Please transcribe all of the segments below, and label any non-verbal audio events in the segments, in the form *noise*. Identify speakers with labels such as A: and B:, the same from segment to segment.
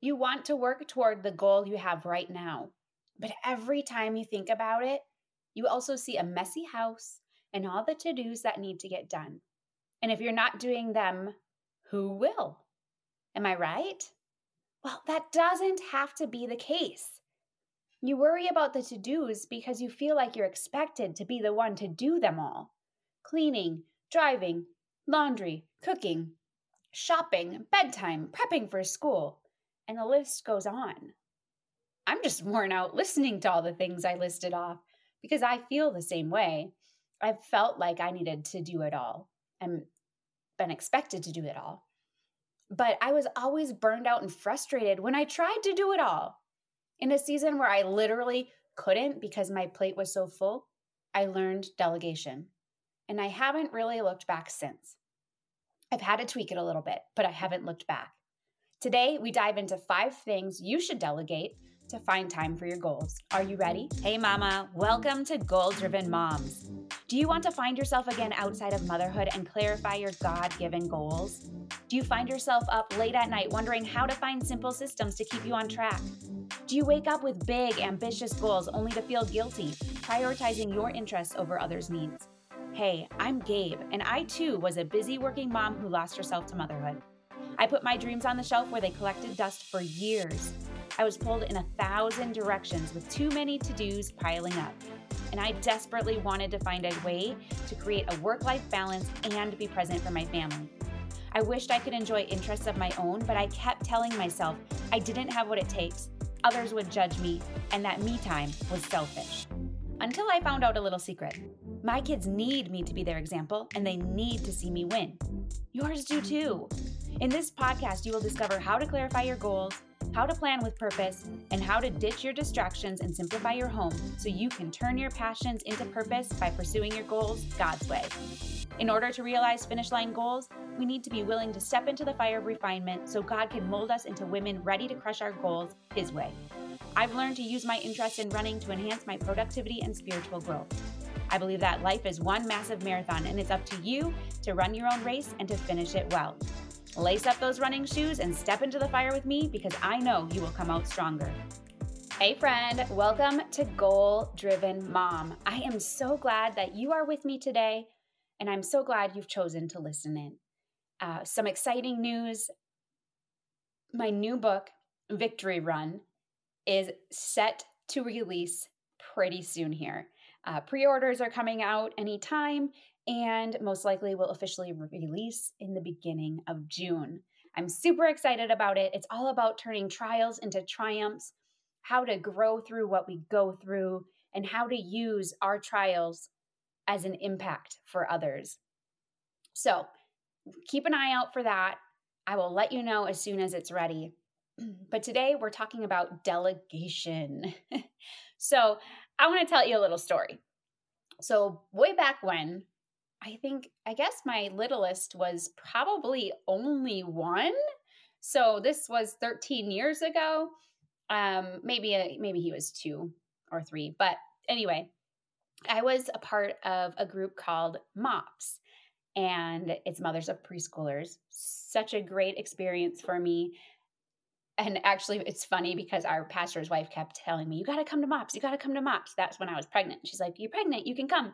A: You want to work toward the goal you have right now. But every time you think about it, you also see a messy house and all the to dos that need to get done. And if you're not doing them, who will? Am I right? Well, that doesn't have to be the case. You worry about the to dos because you feel like you're expected to be the one to do them all cleaning, driving, laundry, cooking, shopping, bedtime, prepping for school, and the list goes on. I'm just worn out listening to all the things I listed off because I feel the same way. I've felt like I needed to do it all and been expected to do it all. But I was always burned out and frustrated when I tried to do it all. In a season where I literally couldn't because my plate was so full, I learned delegation. And I haven't really looked back since. I've had to tweak it a little bit, but I haven't looked back. Today, we dive into five things you should delegate to find time for your goals. Are you ready? Hey, Mama, welcome to Goal Driven Moms. Do you want to find yourself again outside of motherhood and clarify your God given goals? Do you find yourself up late at night wondering how to find simple systems to keep you on track? Do you wake up with big, ambitious goals only to feel guilty, prioritizing your interests over others' needs? Hey, I'm Gabe, and I too was a busy working mom who lost herself to motherhood. I put my dreams on the shelf where they collected dust for years. I was pulled in a thousand directions with too many to dos piling up. And I desperately wanted to find a way to create a work life balance and be present for my family. I wished I could enjoy interests of my own, but I kept telling myself I didn't have what it takes, others would judge me, and that me time was selfish. Until I found out a little secret. My kids need me to be their example, and they need to see me win. Yours do too. In this podcast, you will discover how to clarify your goals, how to plan with purpose, and how to ditch your distractions and simplify your home so you can turn your passions into purpose by pursuing your goals God's way. In order to realize finish line goals, we need to be willing to step into the fire of refinement so God can mold us into women ready to crush our goals His way. I've learned to use my interest in running to enhance my productivity and spiritual growth. I believe that life is one massive marathon and it's up to you to run your own race and to finish it well. Lace up those running shoes and step into the fire with me because I know you will come out stronger. Hey, friend, welcome to Goal Driven Mom. I am so glad that you are with me today, and I'm so glad you've chosen to listen in. Uh, some exciting news my new book, Victory Run, is set to release pretty soon here. Uh, Pre orders are coming out anytime and most likely will officially release in the beginning of June. I'm super excited about it. It's all about turning trials into triumphs, how to grow through what we go through, and how to use our trials as an impact for others. So keep an eye out for that. I will let you know as soon as it's ready. *clears throat* But today we're talking about delegation. *laughs* so I want to tell you a little story. So, way back when, I think, I guess my littlest was probably only one. So, this was 13 years ago. Um, maybe, a, maybe he was two or three. But anyway, I was a part of a group called MOPS, and it's Mothers of Preschoolers. Such a great experience for me and actually it's funny because our pastor's wife kept telling me you got to come to mops you got to come to mops. That's when i was pregnant. She's like you're pregnant you can come.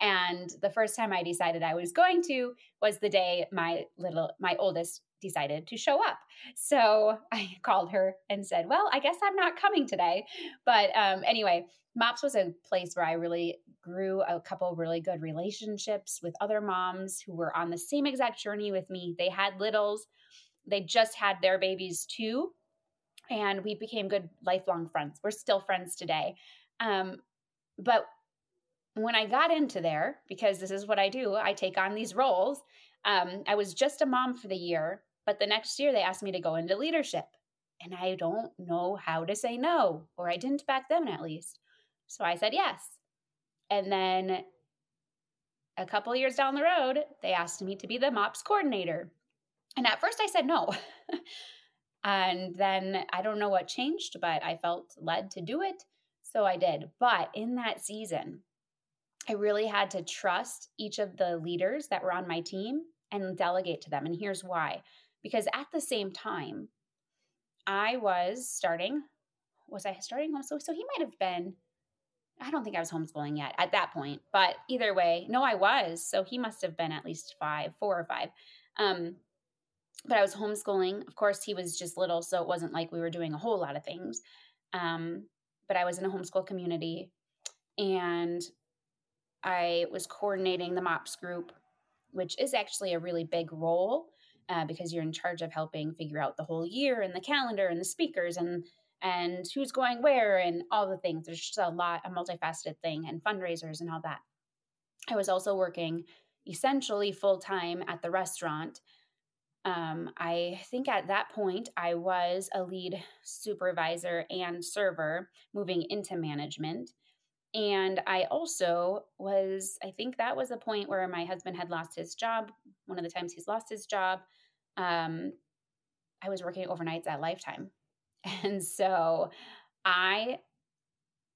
A: And the first time i decided i was going to was the day my little my oldest decided to show up. So *laughs* i called her and said well i guess i'm not coming today. But um, anyway mops was a place where i really grew a couple really good relationships with other moms who were on the same exact journey with me. They had littles they just had their babies too and we became good lifelong friends. We're still friends today. Um, but when i got into there because this is what i do i take on these roles um, i was just a mom for the year but the next year they asked me to go into leadership and i don't know how to say no or i didn't back then at least. So i said yes. And then a couple years down the road they asked me to be the mops coordinator and at first I said no. *laughs* and then I don't know what changed, but I felt led to do it. So I did. But in that season, I really had to trust each of the leaders that were on my team and delegate to them. And here's why because at the same time, I was starting, was I starting homeschooling? So he might have been, I don't think I was homeschooling yet at that point, but either way, no, I was. So he must have been at least five, four or five. Um, but I was homeschooling. Of course, he was just little, so it wasn't like we were doing a whole lot of things. Um, but I was in a homeschool community and I was coordinating the MOPS group, which is actually a really big role uh, because you're in charge of helping figure out the whole year and the calendar and the speakers and and who's going where and all the things. There's just a lot, a multifaceted thing, and fundraisers and all that. I was also working essentially full time at the restaurant. Um, I think at that point I was a lead supervisor and server moving into management. And I also was, I think that was a point where my husband had lost his job. One of the times he's lost his job. Um, I was working overnights at Lifetime. *laughs* And so I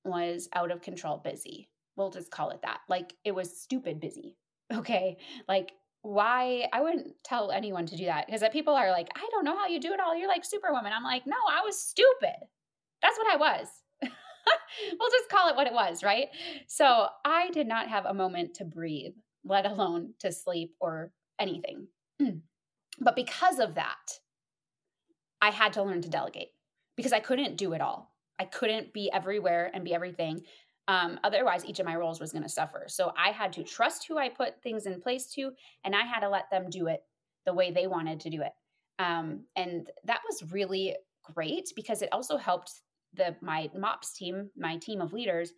A: was out of control busy. We'll just call it that. Like it was stupid busy. *laughs* Okay. Like why I wouldn't tell anyone to do that because that people are like, I don't know how you do it all. You're like superwoman. I'm like, no, I was stupid. That's what I was. *laughs* we'll just call it what it was, right? So I did not have a moment to breathe, let alone to sleep or anything. *clears throat* but because of that, I had to learn to delegate because I couldn't do it all. I couldn't be everywhere and be everything. Um, otherwise, each of my roles was going to suffer. So I had to trust who I put things in place to, and I had to let them do it the way they wanted to do it. Um, and that was really great because it also helped the my MOPS team, my team of leaders,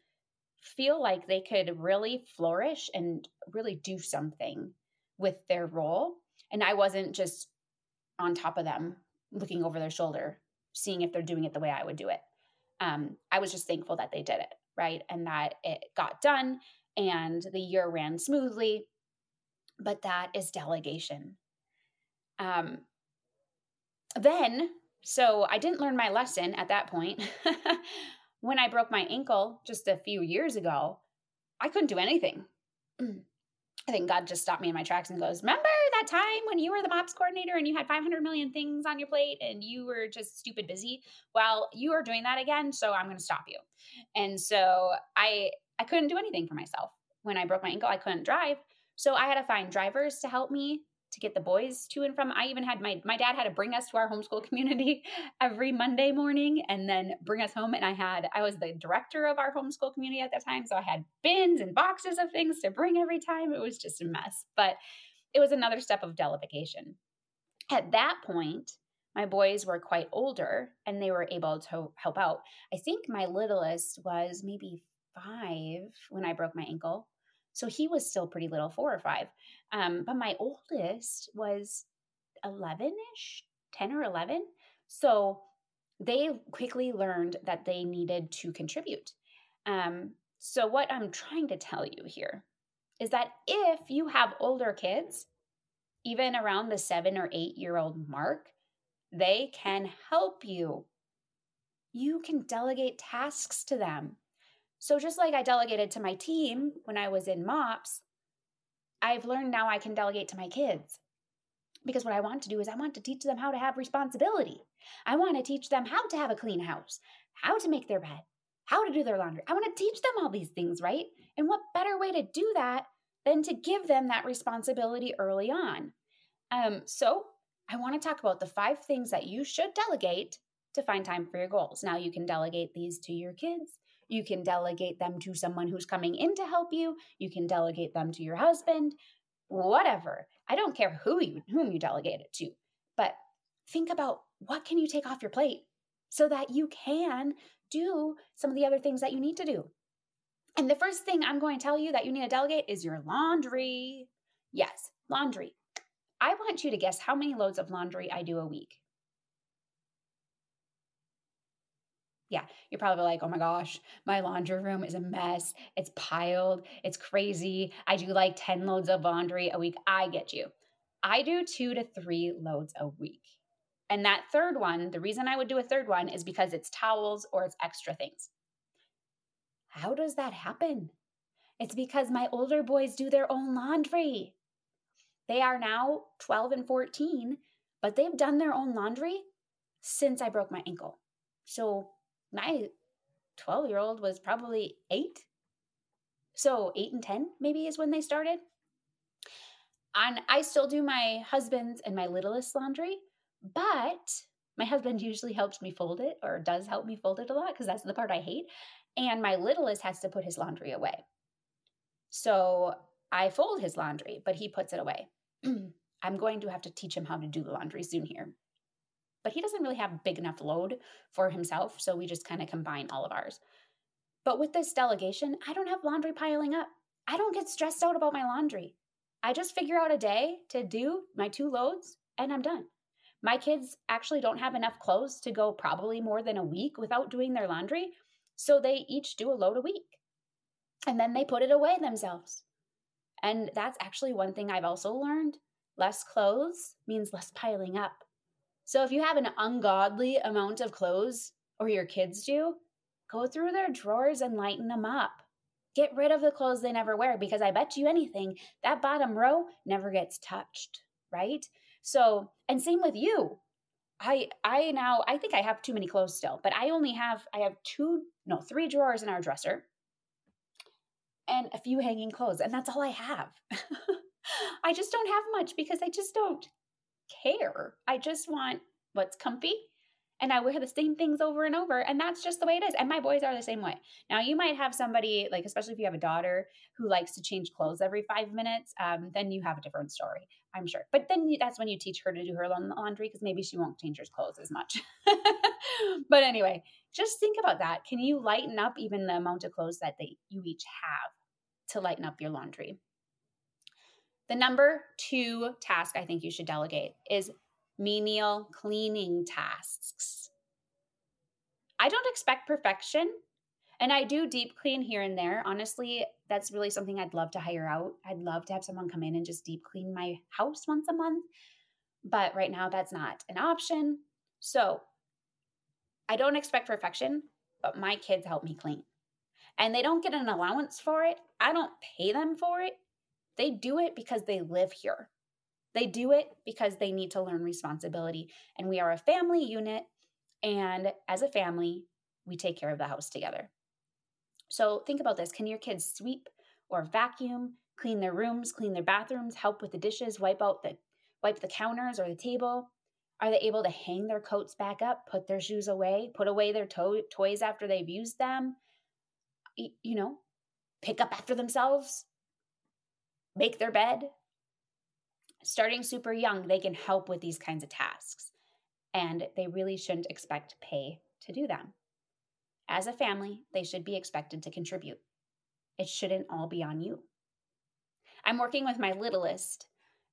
A: feel like they could really flourish and really do something with their role. And I wasn't just on top of them, looking over their shoulder, seeing if they're doing it the way I would do it. Um, I was just thankful that they did it right? And that it got done and the year ran smoothly. But that is delegation. Um, then, so I didn't learn my lesson at that point. *laughs* when I broke my ankle just a few years ago, I couldn't do anything. *clears throat* I think God just stopped me in my tracks and goes, Remember that time when you were the MOPS coordinator and you had 500 million things on your plate and you were just stupid busy? Well, you are doing that again, so I'm going to stop you. And so I I couldn't do anything for myself. When I broke my ankle, I couldn't drive. So I had to find drivers to help me to get the boys to and from. I even had my my dad had to bring us to our homeschool community *laughs* every Monday morning and then bring us home. And I had I was the director of our homeschool community at that time, so I had bins and boxes of things to bring every time. It was just a mess, but it was another step of delegation. At that point, my boys were quite older and they were able to help out. I think my littlest was maybe five when I broke my ankle. So he was still pretty little, four or five. Um, but my oldest was 11 ish, 10 or 11. So they quickly learned that they needed to contribute. Um, so, what I'm trying to tell you here is that if you have older kids, even around the seven or eight year old mark, they can help you. You can delegate tasks to them. So, just like I delegated to my team when I was in MOPS, I've learned now I can delegate to my kids. Because what I want to do is I want to teach them how to have responsibility. I want to teach them how to have a clean house, how to make their bed, how to do their laundry. I want to teach them all these things, right? And what better way to do that than to give them that responsibility early on? Um, so, I want to talk about the five things that you should delegate to find time for your goals. Now, you can delegate these to your kids, you can delegate them to someone who's coming in to help you. You can delegate them to your husband, whatever. I don't care who you whom you delegate it to. But think about what can you take off your plate so that you can do some of the other things that you need to do. And the first thing I'm going to tell you that you need to delegate is your laundry. Yes, laundry. I want you to guess how many loads of laundry I do a week. yeah, you're probably like, oh my gosh, my laundry room is a mess. It's piled. It's crazy. I do like 10 loads of laundry a week. I get you. I do two to three loads a week. And that third one, the reason I would do a third one is because it's towels or it's extra things. How does that happen? It's because my older boys do their own laundry. They are now 12 and 14, but they've done their own laundry since I broke my ankle. So my 12 year old was probably eight. So eight and 10 maybe is when they started. And I still do my husband's and my littlest laundry, but my husband usually helps me fold it or does help me fold it a lot because that's the part I hate. And my littlest has to put his laundry away. So I fold his laundry, but he puts it away. *clears throat* I'm going to have to teach him how to do the laundry soon here. But he doesn't really have big enough load for himself, so we just kind of combine all of ours. But with this delegation, I don't have laundry piling up. I don't get stressed out about my laundry. I just figure out a day to do my two loads and I'm done. My kids actually don't have enough clothes to go probably more than a week without doing their laundry, so they each do a load a week. And then they put it away themselves. And that's actually one thing I've also learned less clothes means less piling up. So if you have an ungodly amount of clothes, or your kids do, go through their drawers and lighten them up. Get rid of the clothes they never wear because I bet you anything, that bottom row never gets touched, right? So, and same with you. I I now I think I have too many clothes still, but I only have I have two no, three drawers in our dresser and a few hanging clothes, and that's all I have. *laughs* I just don't have much because I just don't care. I just want what's comfy and I wear the same things over and over. And that's just the way it is. And my boys are the same way. Now, you might have somebody, like, especially if you have a daughter who likes to change clothes every five minutes, um, then you have a different story, I'm sure. But then that's when you teach her to do her laundry because maybe she won't change her clothes as much. *laughs* but anyway, just think about that. Can you lighten up even the amount of clothes that they, you each have to lighten up your laundry? The number two task I think you should delegate is menial cleaning tasks. I don't expect perfection, and I do deep clean here and there. Honestly, that's really something I'd love to hire out. I'd love to have someone come in and just deep clean my house once a month. But right now, that's not an option. So I don't expect perfection, but my kids help me clean. And they don't get an allowance for it. I don't pay them for it. They do it because they live here. They do it because they need to learn responsibility. And we are a family unit. And as a family, we take care of the house together. So think about this can your kids sweep or vacuum, clean their rooms, clean their bathrooms, help with the dishes, wipe out the wipe the counters or the table? Are they able to hang their coats back up, put their shoes away, put away their to- toys after they've used them? You know, pick up after themselves, make their bed, starting super young, they can help with these kinds of tasks. And they really shouldn't expect pay to do them. As a family, they should be expected to contribute. It shouldn't all be on you. I'm working with my littlest,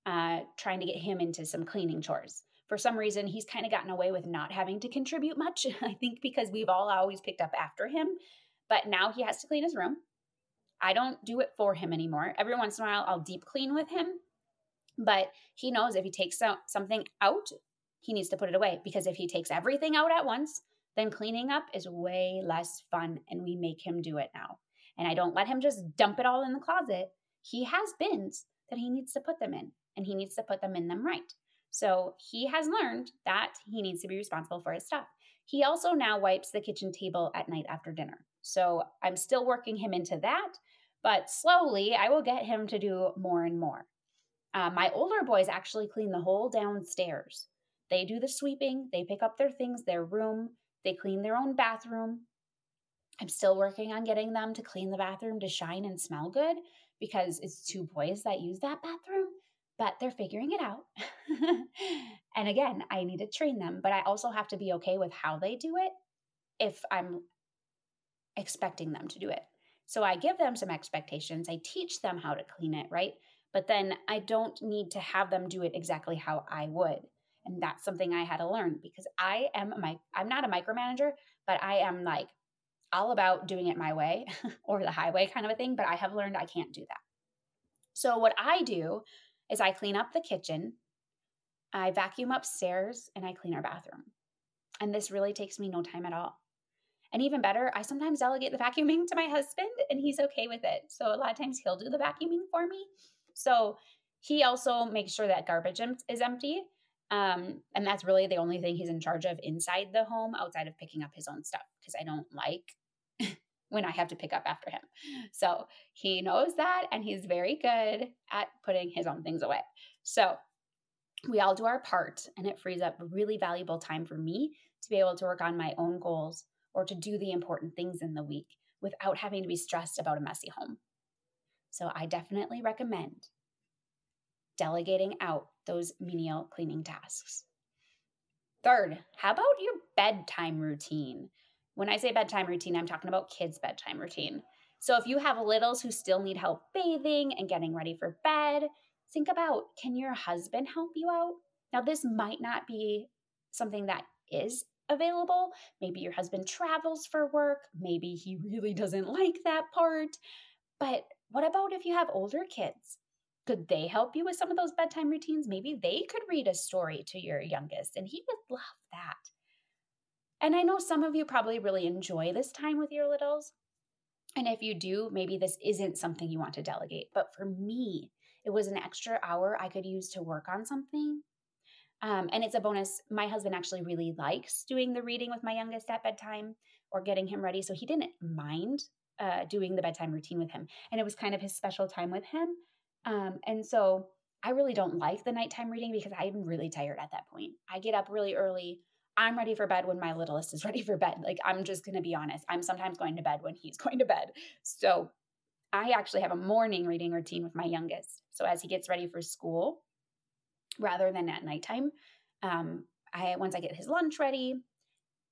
A: uh, trying to get him into some cleaning chores. For some reason, he's kind of gotten away with not having to contribute much. *laughs* I think because we've all always picked up after him. But now he has to clean his room. I don't do it for him anymore. Every once in a while, I'll deep clean with him, but he knows if he takes something out, he needs to put it away because if he takes everything out at once, then cleaning up is way less fun and we make him do it now. And I don't let him just dump it all in the closet. He has bins that he needs to put them in and he needs to put them in them right. So he has learned that he needs to be responsible for his stuff. He also now wipes the kitchen table at night after dinner. So I'm still working him into that, but slowly I will get him to do more and more. Uh, my older boys actually clean the whole downstairs. They do the sweeping, they pick up their things, their room, they clean their own bathroom. I'm still working on getting them to clean the bathroom to shine and smell good because it's two boys that use that bathroom, but they're figuring it out. *laughs* and again, I need to train them, but I also have to be okay with how they do it if I'm expecting them to do it. So I give them some expectations. I teach them how to clean it, right? But then I don't need to have them do it exactly how I would. And that's something I had to learn because I am my I'm not a micromanager, but I am like all about doing it my way *laughs* or the highway kind of a thing, but I have learned I can't do that. So what I do is I clean up the kitchen, I vacuum upstairs, and I clean our bathroom. And this really takes me no time at all. And even better, I sometimes delegate the vacuuming to my husband and he's okay with it. So a lot of times he'll do the vacuuming for me so he also makes sure that garbage is empty. Um, and that's really the only thing he's in charge of inside the home outside of picking up his own stuff because I don't like *laughs* when I have to pick up after him. So he knows that and he's very good at putting his own things away. So we all do our part and it frees up really valuable time for me to be able to work on my own goals or to do the important things in the week without having to be stressed about a messy home. So I definitely recommend delegating out those menial cleaning tasks. Third, how about your bedtime routine? When I say bedtime routine, I'm talking about kids' bedtime routine. So if you have littles who still need help bathing and getting ready for bed, think about can your husband help you out? Now, this might not be something that is available. Maybe your husband travels for work. Maybe he really doesn't like that part. But what about if you have older kids? Could they help you with some of those bedtime routines? Maybe they could read a story to your youngest, and he would love that. And I know some of you probably really enjoy this time with your littles. And if you do, maybe this isn't something you want to delegate. But for me, it was an extra hour I could use to work on something. Um, and it's a bonus. My husband actually really likes doing the reading with my youngest at bedtime or getting him ready. So he didn't mind uh, doing the bedtime routine with him. And it was kind of his special time with him. Um, and so I really don't like the nighttime reading because I'm really tired at that point. I get up really early. I'm ready for bed when my littlest is *laughs* ready for bed. Like, I'm just going to be honest. I'm sometimes going to bed when he's *laughs* going to bed. So I actually have a morning reading routine with my youngest. So as he gets ready for school, rather than at nighttime, um, I once I get his lunch ready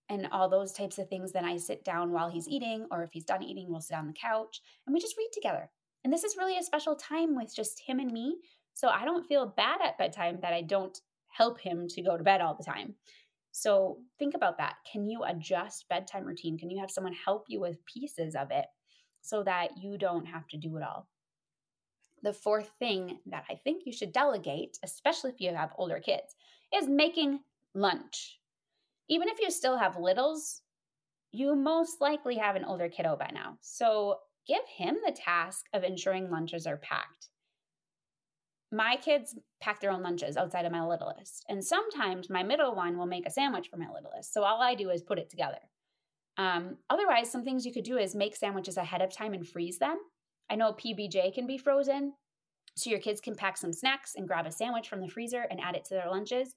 A: and all those types of things, then I sit down while he's eating, or if he's done eating, we'll sit on the couch and we just read together. And this is really a special time with just him and me. So I don't feel bad at bedtime that I don't help him to go to bed all the time. So think about that. Can you adjust bedtime routine? Can you have someone help you with pieces of it so that you don't have to do it all? The fourth thing that I think you should delegate, especially if you have older kids, is making lunch. Even if you still have littles, you most likely have an older kiddo by now. So give him the task of ensuring lunches are packed. My kids pack their own lunches outside of my littlest, and sometimes my middle one will make a sandwich for my littlest. So all I do is put it together. Um, otherwise, some things you could do is make sandwiches ahead of time and freeze them. I know PBJ can be frozen, so your kids can pack some snacks and grab a sandwich from the freezer and add it to their lunches.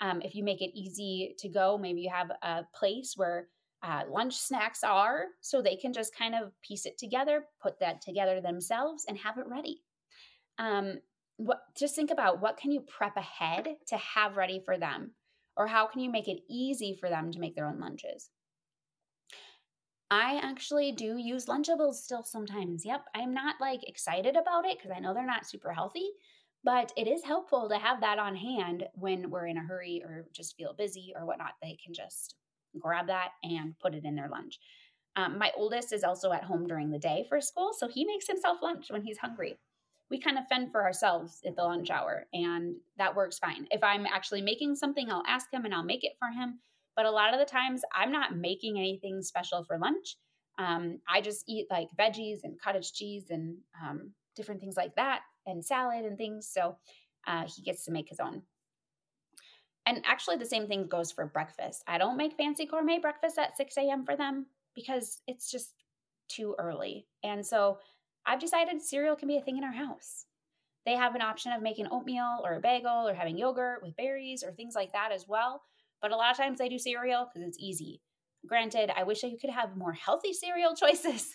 A: Um, if you make it easy to go, maybe you have a place where uh, lunch snacks are so they can just kind of piece it together, put that together themselves, and have it ready. Um, what just think about what can you prep ahead to have ready for them, or how can you make it easy for them to make their own lunches. I actually do use Lunchables still sometimes. Yep, I'm not like excited about it because I know they're not super healthy, but it is helpful to have that on hand when we're in a hurry or just feel busy or whatnot. They can just grab that and put it in their lunch. Um, my oldest is also at home during the day for school, so he makes himself lunch when he's hungry. We kind of fend for ourselves at the lunch hour, and that works fine. If I'm actually making something, I'll ask him and I'll make it for him. But a lot of the times, I'm not making anything special for lunch. Um, I just eat like veggies and cottage cheese and um, different things like that, and salad and things. So uh, he gets to make his own. And actually, the same thing goes for breakfast. I don't make fancy gourmet breakfast at 6 a.m. for them because it's just too early. And so I've decided cereal can be a thing in our house. They have an option of making oatmeal or a bagel or having yogurt with berries or things like that as well. But a lot of times they do cereal because it's easy. Granted, I wish I could have more healthy cereal *laughs* choices,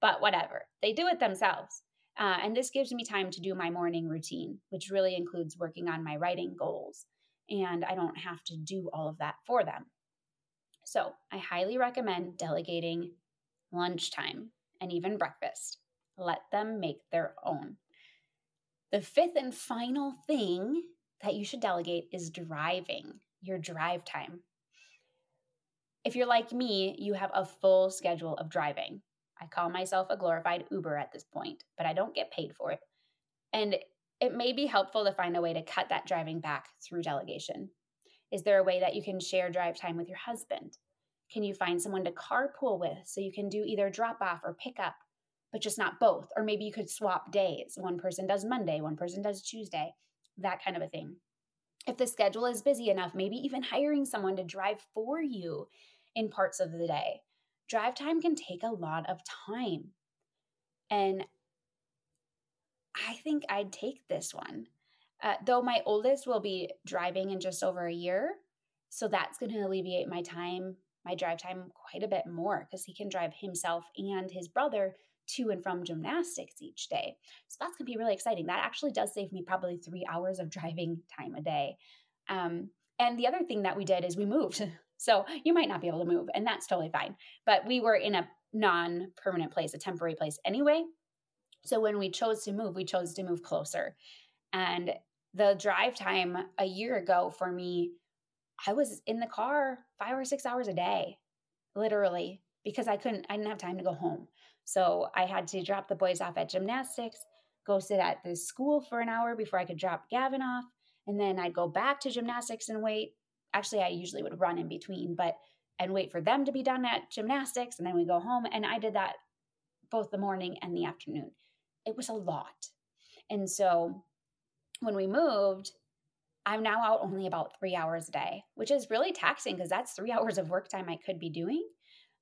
A: but whatever. They do it themselves. Uh, and this gives me time to do my morning routine, which really includes working on my writing goals and I don't have to do all of that for them. So I highly recommend delegating lunchtime and even breakfast. Let them make their own. The fifth and final thing that you should delegate is driving, your drive time. If you're like me, you have a full schedule of driving. I call myself a glorified Uber at this point, but I don't get paid for it. And it may be helpful to find a way to cut that driving back through delegation. Is there a way that you can share drive time with your husband? Can you find someone to carpool with so you can do either drop off or pick up, but just not both? Or maybe you could swap days. One person does Monday, one person does Tuesday, that kind of a thing. If the schedule is busy enough, maybe even hiring someone to drive for you in parts of the day. Drive time can take a lot of time. And I think I'd take this one. Uh, though my oldest will be driving in just over a year. So that's going to alleviate my time, my drive time quite a bit more because he can drive himself and his brother to and from gymnastics each day. So that's going to be really exciting. That actually does save me probably three hours of *laughs* driving time a day. Um, and the other thing that we did is we moved. *laughs* So you might not be able to move, and that's totally fine. But we were in a non permanent place, a temporary place anyway. So when we chose to move, we chose to move closer. And the drive time a year ago for me, I was in the car five or six hours a day, literally, because I couldn't, I didn't have time to go home. So I had to drop the boys off at gymnastics, go sit at the school for an hour before I could drop Gavin off. And then I'd go back to gymnastics and wait. Actually, I usually would run in between, but and wait for them to be done at gymnastics. And then we go home. And I did that both the morning and the afternoon it was a lot. And so when we moved, I'm now out only about three hours a day, which is really taxing because that's three *laughs* hours of work time I could be doing,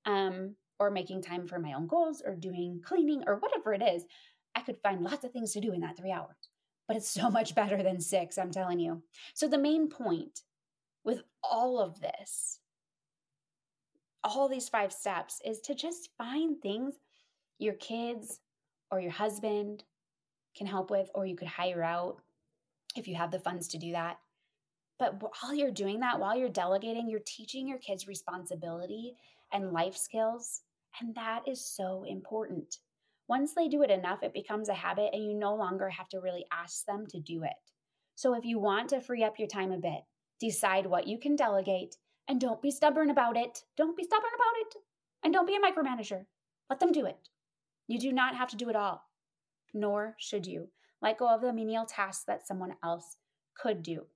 A: um, or making time for my own goals, or doing cleaning, or whatever it is. I could find lots of things to do in that three hours, but it's so much better than six, I'm telling you. So, the main point with all of this, all these five steps, is to just find things your kids or your husband can help with, or you could hire out if you have the funds to do that. But while you're doing that, while you're delegating, you're teaching your kids responsibility and life skills. And that is so important. Once they do it enough, it becomes a habit, and you no longer have to really ask them to do it. So, if you want to free up your time a bit, decide what you can delegate and don't be stubborn about it. Don't be stubborn about it. And don't be a micromanager. Let them do it. You do not have to do it all, nor should you. Let go of the menial tasks that someone else could do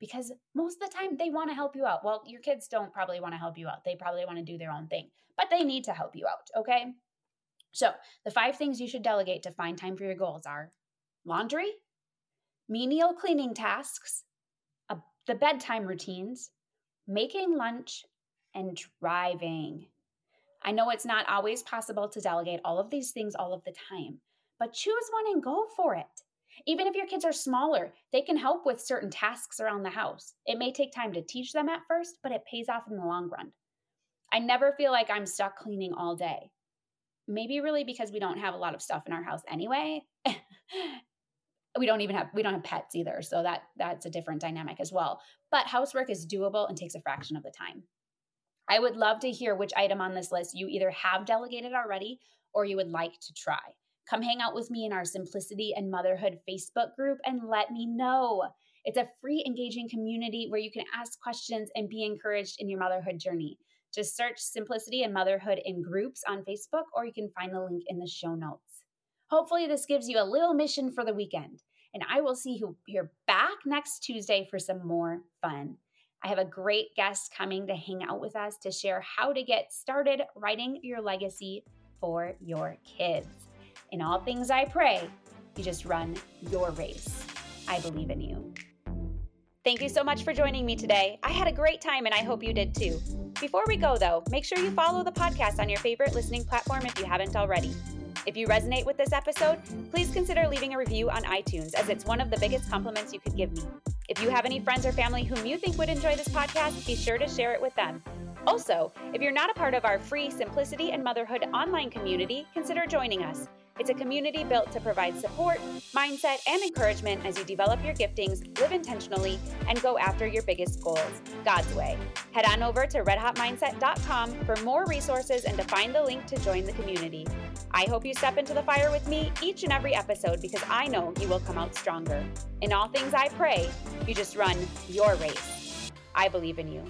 A: because most of the time they want to help you out. Well, your kids don't probably want to help you out. They probably want to do their own thing, but they need to help you out, okay? So, the five things you should delegate to find time for your goals are laundry, menial cleaning tasks, the bedtime routines, making lunch, and driving. I know it's not always possible to delegate all of these things all of the time, but choose one and go for it. Even if your kids are smaller, they can help with certain tasks around the house. It may take time to teach them at first, but it pays off in the long run. I never feel like I'm stuck cleaning all day. Maybe really because we don't have a lot of stuff in our house anyway. *laughs* we don't even have we don't have pets either, so that that's a different dynamic as well. But housework is doable and takes a fraction of the time. I would love to hear which item on this list you either have delegated already or you would like to try. Come hang out with me in our Simplicity and Motherhood Facebook group and let me know. It's a free, engaging community where you can ask questions and be encouraged in your motherhood journey. Just search Simplicity and Motherhood in groups on Facebook, or you can find the link in the show notes. Hopefully, this gives you a little mission for the weekend, and I will see you here back next Tuesday for some more fun. I have a great guest coming to hang out with us to share how to get started writing your legacy for your kids. In all things I pray, you just run your race. I believe in you. Thank you so much for joining me today. I had a great time and I hope you did too. Before we go, though, make sure you follow the podcast on your favorite listening platform if you haven't already. If you resonate with this episode, please consider leaving a review on iTunes, as it's one of the biggest compliments you could give me. If you have any friends or family whom you think would enjoy this podcast, be sure to share it with them. Also, if you're not a part of our free Simplicity and Motherhood online community, consider joining us. It's a community built to provide support, mindset, and encouragement as you develop your giftings, live intentionally, and go after your biggest goals God's way. Head on over to redhotmindset.com for more resources and to find the link to join the community. I hope you step into the fire with me each and every episode because I know you will come out stronger. In all things I pray, you just run your race. I believe in you.